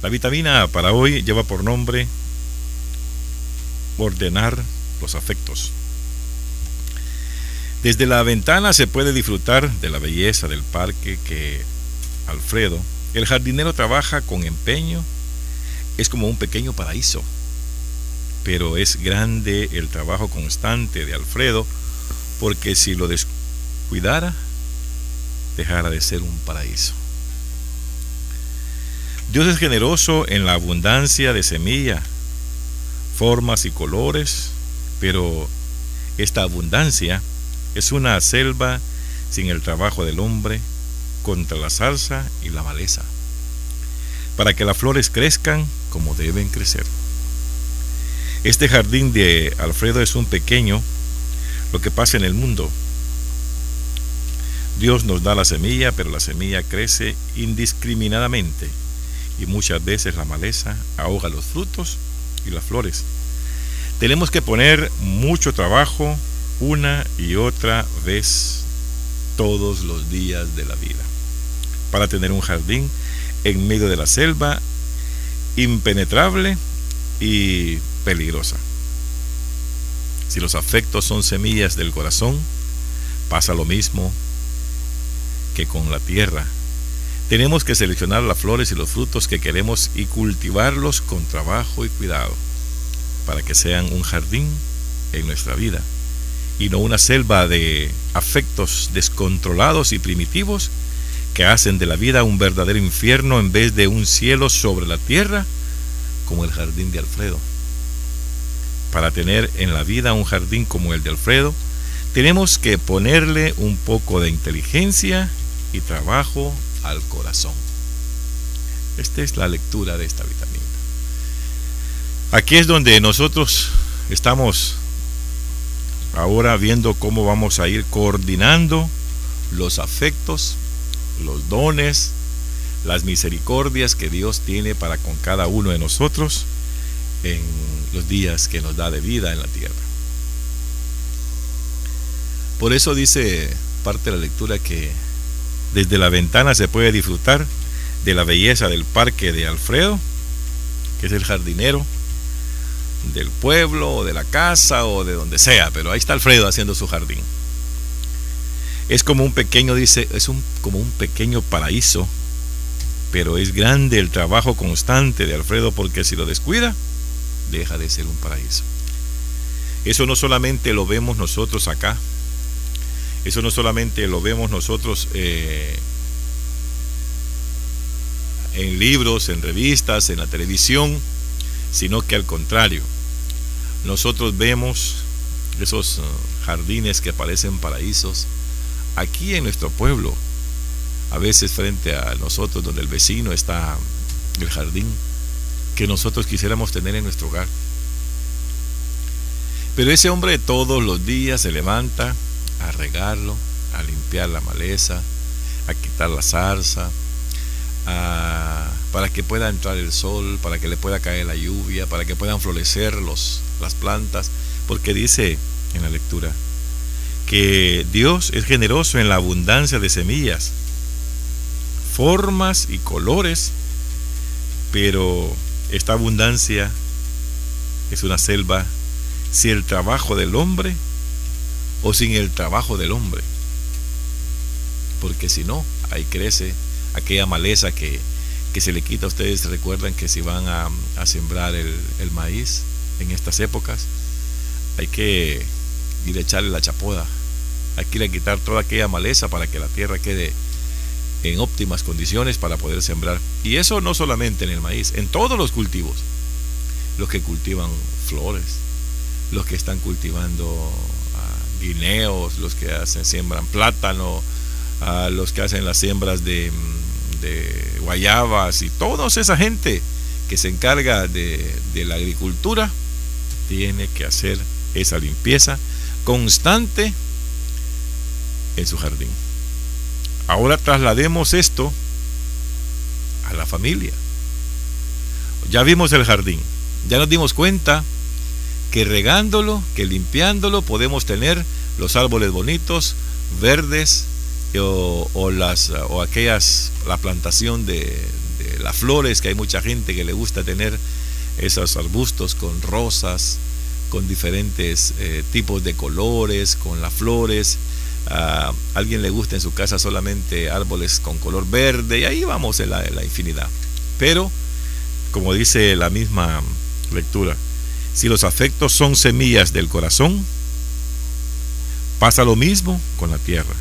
La vitamina para hoy lleva por nombre ordenar los afectos. Desde la ventana se puede disfrutar de la belleza del parque que Alfredo, el jardinero, trabaja con empeño. Es como un pequeño paraíso. Pero es grande el trabajo constante de Alfredo porque si lo descuidara, dejara de ser un paraíso. Dios es generoso en la abundancia de semilla, formas y colores, pero esta abundancia es una selva sin el trabajo del hombre contra la salsa y la maleza, para que las flores crezcan como deben crecer. Este jardín de Alfredo es un pequeño lo que pasa en el mundo. Dios nos da la semilla, pero la semilla crece indiscriminadamente y muchas veces la maleza ahoga los frutos y las flores. Tenemos que poner mucho trabajo una y otra vez todos los días de la vida para tener un jardín en medio de la selva impenetrable y peligrosa. Si los afectos son semillas del corazón, pasa lo mismo que con la tierra. Tenemos que seleccionar las flores y los frutos que queremos y cultivarlos con trabajo y cuidado para que sean un jardín en nuestra vida y no una selva de afectos descontrolados y primitivos que hacen de la vida un verdadero infierno en vez de un cielo sobre la tierra como el jardín de Alfredo. Para tener en la vida un jardín como el de Alfredo, tenemos que ponerle un poco de inteligencia y trabajo al corazón. Esta es la lectura de esta vitamina. Aquí es donde nosotros estamos ahora viendo cómo vamos a ir coordinando los afectos, los dones, las misericordias que Dios tiene para con cada uno de nosotros en los días que nos da de vida en la tierra. Por eso dice parte de la lectura que desde la ventana se puede disfrutar de la belleza del parque de Alfredo, que es el jardinero del pueblo o de la casa o de donde sea, pero ahí está Alfredo haciendo su jardín. Es como un pequeño, dice, es un, como un pequeño paraíso, pero es grande el trabajo constante de Alfredo porque si lo descuida, deja de ser un paraíso. Eso no solamente lo vemos nosotros acá, eso no solamente lo vemos nosotros eh, en libros, en revistas, en la televisión, sino que al contrario, nosotros vemos esos uh, jardines que parecen paraísos aquí en nuestro pueblo, a veces frente a nosotros, donde el vecino está el jardín que nosotros quisiéramos tener en nuestro hogar. Pero ese hombre todos los días se levanta a regarlo, a limpiar la maleza, a quitar la zarza, para que pueda entrar el sol, para que le pueda caer la lluvia, para que puedan florecer los, las plantas, porque dice en la lectura que Dios es generoso en la abundancia de semillas, formas y colores, pero esta abundancia es una selva. Si el trabajo del hombre o sin el trabajo del hombre. Porque si no, ahí crece aquella maleza que, se le quita. Ustedes recuerdan que si van a, sembrar el, maíz en estas épocas, hay que ir a echarle la chapoda. Hay que ir a quitar toda aquella maleza para que la tierra quede en óptimas condiciones para poder sembrar. Y eso no solamente en el maíz, en todos los cultivos. Los que cultivan flores, los que están cultivando guineos, los que hacen siembran plátano, los que hacen las siembras de, de guayabas y toda esa gente que se encarga de, de la agricultura tiene que hacer esa limpieza constante en su jardín. Ahora traslademos esto a la familia. Ya vimos el jardín, ya nos dimos cuenta que regándolo, que limpiándolo podemos tener los árboles bonitos, verdes, o, las, o aquellas, la plantación de, las flores, que hay mucha gente que le gusta tener esos arbustos con rosas, con diferentes eh, tipos de colores, con las flores. A alguien le gusta en su casa solamente árboles con color verde y ahí vamos en la, en la infinidad. Pero, como dice la misma lectura, si los afectos son semillas del corazón, pasa lo mismo con la tierra.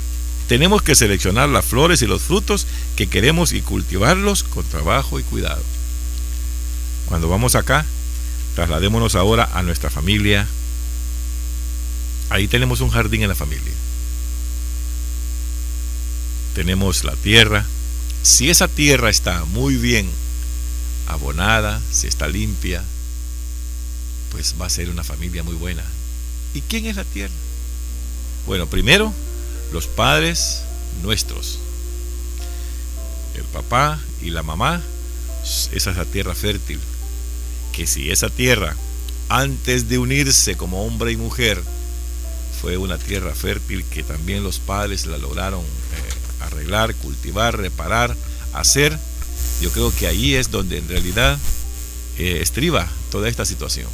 Tenemos que seleccionar las flores y los frutos que queremos y cultivarlos con trabajo y cuidado. Cuando vamos acá, trasladémonos ahora a nuestra familia. Ahí tenemos un jardín en la familia. Tenemos la tierra. Si esa tierra está muy bien abonada, si está limpia, pues va a ser una familia muy buena. ¿Y quién es la tierra? Bueno, primero los padres nuestros. El papá y la mamá, esa es la tierra fértil. Que si esa tierra, antes de unirse como hombre y mujer, fue una tierra fértil que también los padres la lograron eh, arreglar, cultivar, reparar, hacer, yo creo que ahí es donde en realidad eh, estriba toda esta situación.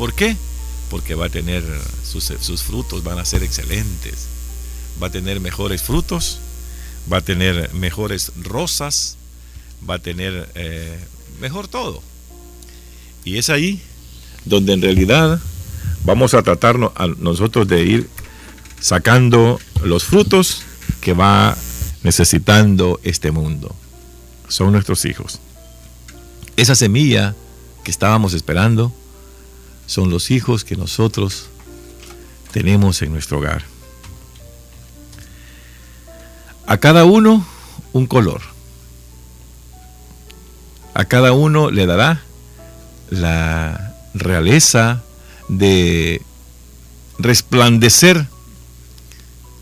¿Por qué? Porque va a tener sus, frutos, van a ser excelentes va a tener mejores frutos, va a tener mejores rosas, va a tener eh, mejor todo. Y es ahí donde en realidad vamos a tratarnos a nosotros de ir sacando los frutos que va necesitando este mundo. Son nuestros hijos. Esa semilla que estábamos esperando son los hijos que nosotros tenemos en nuestro hogar. A cada uno un color. A cada uno le dará la realeza de resplandecer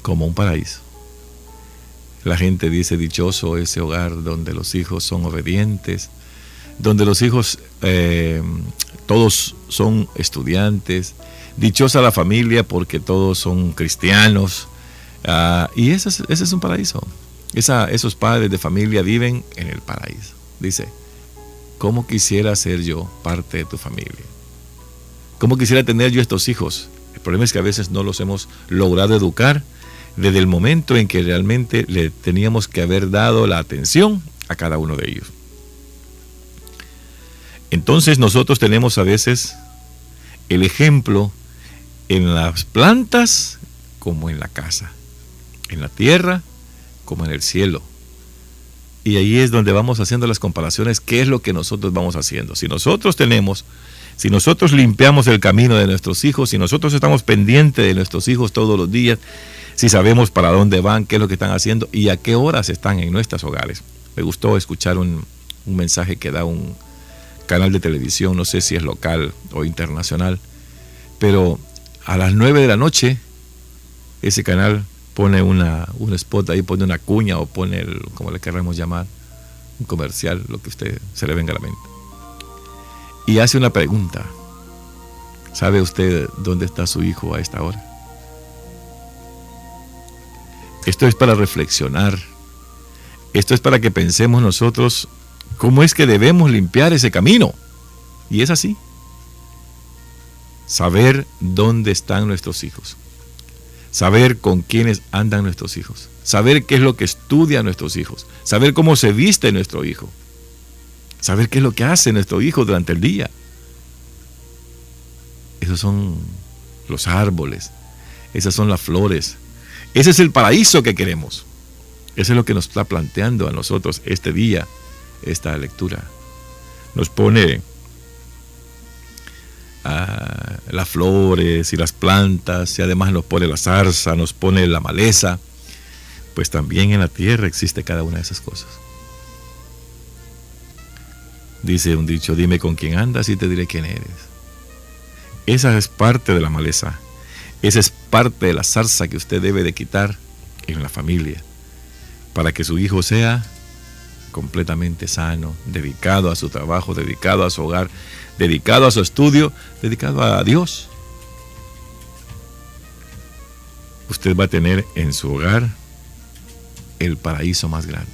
como un paraíso. La gente dice dichoso ese hogar donde los hijos son obedientes, donde los hijos eh, todos son estudiantes, dichosa la familia porque todos son cristianos, Ah, y ese es, un paraíso. Esos padres de familia viven en el paraíso. Dice, ¿cómo quisiera ser yo parte de tu familia? ¿Cómo quisiera tener yo estos hijos? El problema es que a veces no los hemos logrado educar desde el momento en que realmente le teníamos que haber dado la atención a cada uno de ellos. Entonces nosotros tenemos a veces el ejemplo en las plantas como en la casa en la tierra como en el cielo. Y ahí es donde vamos haciendo las comparaciones, qué es lo que nosotros vamos haciendo. Si nosotros tenemos, si nosotros limpiamos el camino de nuestros hijos, si nosotros estamos pendientes de nuestros hijos todos los días, si sabemos para dónde van, qué es lo que están haciendo y a qué horas están en nuestros hogares. Me gustó escuchar un, un mensaje que da un canal de televisión, no sé si es local o internacional, pero a las 9 de la noche ese canal pone una, un spot ahí, pone una cuña o pone, el, como le querramos llamar, un comercial, lo que usted se le venga a la mente. Y hace una pregunta. ¿Sabe usted dónde está su hijo a esta hora? Esto es para reflexionar. Esto es para que pensemos nosotros cómo es que debemos limpiar ese camino. Y es así. Saber dónde están nuestros hijos saber con quiénes andan nuestros hijos, saber qué es lo que estudia nuestros hijos, saber cómo se viste nuestro hijo, saber qué es lo que hace nuestro hijo durante el día. Esos son los árboles, esas son las flores, ese es el paraíso que queremos. Eso es lo que nos está planteando a nosotros este día, esta lectura. Nos pone las flores y las plantas, y además nos pone la zarza, nos pone la maleza, pues también en la tierra existe cada una de esas cosas. Dice un dicho, dime con quién andas y te diré quién eres. Esa es parte de la maleza, esa es parte de la zarza que usted debe de quitar en la familia, para que su hijo sea completamente sano, dedicado a su trabajo, dedicado a su hogar, dedicado a su estudio, dedicado a Dios. Usted va a tener en su hogar el paraíso más grande.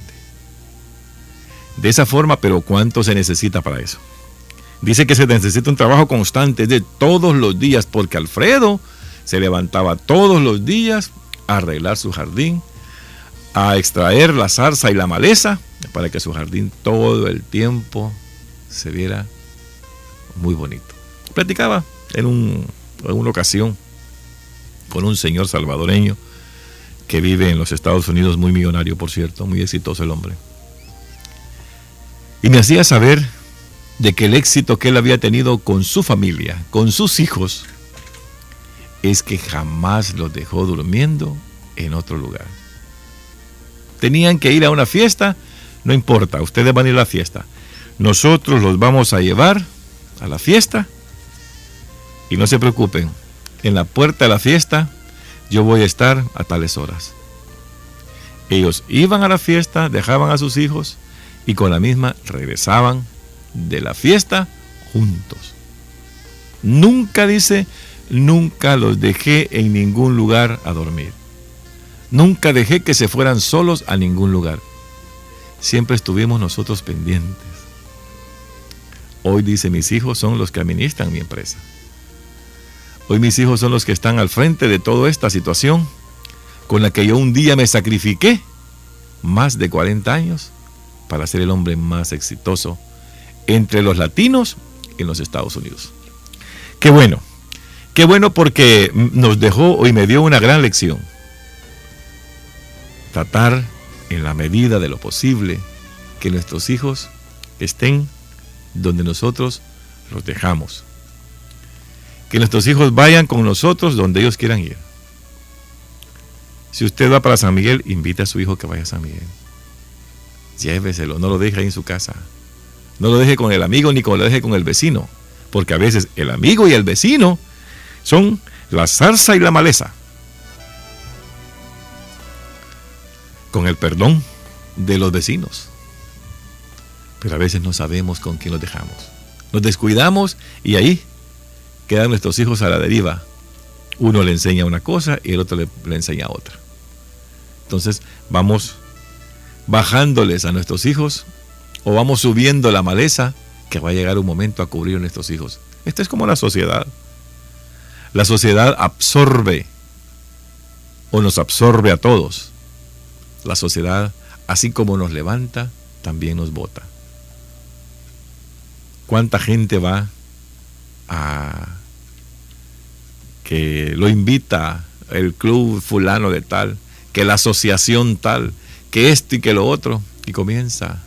de esa forma, pero ¿cuánto se necesita para eso? Dice que se necesita un trabajo constante de todos los días, porque Alfredo se levantaba todos los días a arreglar su jardín, a extraer la zarza y la maleza, para que su jardín todo el tiempo se viera muy bonito. Platicaba en, en una ocasión con un señor salvadoreño que vive en los Estados Unidos, muy millonario, por cierto, muy exitoso el hombre. Y me hacía saber de que el éxito que él había tenido con su familia, con sus hijos, es que jamás los dejó durmiendo en otro lugar. Tenían que ir a una fiesta, no importa, ustedes van a ir a la fiesta. Nosotros los vamos a llevar a la fiesta y no se preocupen, en la puerta de la fiesta yo voy a estar a tales horas. Ellos iban a la fiesta, dejaban a sus hijos y con la misma regresaban de la fiesta juntos. Nunca dice, nunca los dejé en ningún lugar a dormir. Nunca dejé que se fueran solos a ningún lugar. Siempre estuvimos nosotros pendientes. Hoy dice, mis hijos son los que administran mi empresa. Hoy mis hijos son los que están al frente de toda esta situación con la que yo un día me sacrifiqué más de 40 años para ser el hombre más exitoso entre los latinos en los Estados Unidos. Qué bueno, qué bueno porque nos dejó y me dio una gran lección. Tratar en la medida de lo posible que nuestros hijos estén donde nosotros los dejamos. Que nuestros hijos vayan con nosotros donde ellos quieran ir. Si usted va para San Miguel, invite a su hijo que vaya a San Miguel. Lléveselo, no lo deje ahí en su casa. No lo deje con el amigo ni con lo deje con el vecino. Porque a veces el amigo y el vecino son la zarza y la maleza. Con el perdón de los vecinos. Pero a veces no sabemos con quién los dejamos. Nos descuidamos y ahí quedan nuestros hijos a la deriva. Uno le enseña una cosa y el otro le, le enseña otra. Entonces vamos bajándoles a nuestros hijos o vamos subiendo la maleza que va a llegar un momento a cubrir a nuestros hijos. Esto es como la sociedad. La sociedad absorbe o nos absorbe a todos. La sociedad, así como nos levanta, también nos bota. ¿Cuánta gente va a que lo invita el club fulano de tal, que la asociación tal, que esto y que lo otro, y comienza.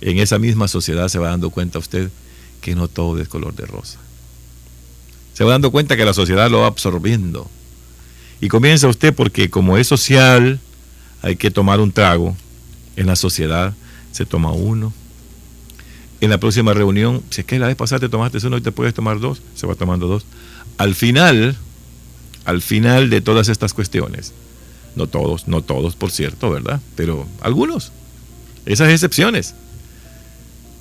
En esa misma sociedad se va dando cuenta usted que no todo es color de rosa. Se va dando cuenta que la sociedad lo va absorbiendo. Y comienza usted porque como es social, hay que tomar un trago. En la sociedad se toma uno. En la próxima reunión, si es que la vez pasada te tomaste uno y te puedes tomar dos, se va tomando dos. Al final, al final de todas estas cuestiones, no todos, no todos, por cierto, ¿verdad? Pero algunos, esas excepciones,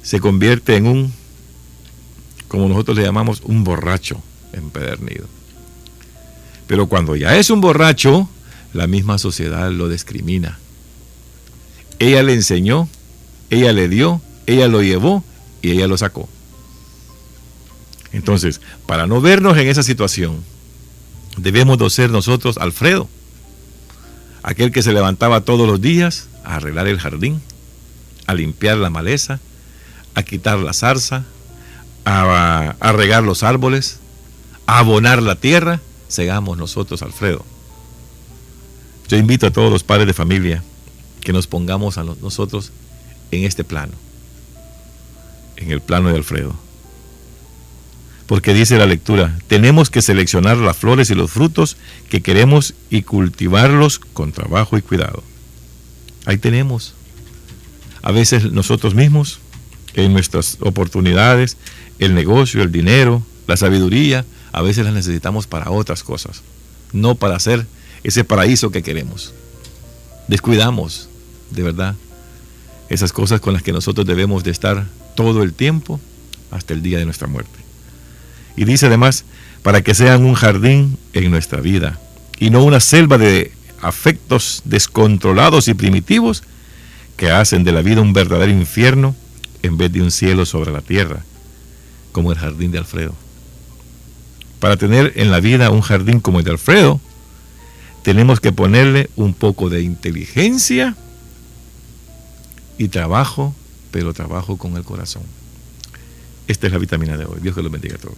se convierte en un, como nosotros le llamamos, un borracho empedernido. Pero cuando ya es un borracho, la misma sociedad lo discrimina. Ella le enseñó, ella le dio, ella lo llevó y ella lo sacó. Entonces, para no vernos en esa situación, debemos de ser nosotros Alfredo aquel que se levantaba todos los días a arreglar el jardín, a limpiar la maleza, a quitar la zarza, a, regar los árboles, a abonar la tierra, segamos nosotros, Alfredo. Yo invito a todos los padres de familia que nos pongamos a nosotros en este plano, en el plano de Alfredo. Porque dice la lectura, tenemos que seleccionar las flores y los frutos que queremos y cultivarlos con trabajo y cuidado. Ahí tenemos. A veces nosotros mismos, en nuestras oportunidades, el negocio, el dinero, la sabiduría, a veces las necesitamos para otras cosas, no para hacer ese paraíso que queremos. Descuidamos, de verdad, esas cosas con las que nosotros debemos de estar todo el tiempo hasta el día de nuestra muerte. Y dice además, para que sean un jardín en nuestra vida y no una selva de afectos descontrolados y primitivos que hacen de la vida un verdadero infierno en vez de un cielo sobre la tierra, como el jardín de Alfredo. Para tener en la vida un jardín como el de Alfredo, tenemos que ponerle un poco de inteligencia y trabajo, pero trabajo con el corazón. Esta es la vitamina de hoy. Dios que los bendiga a todos.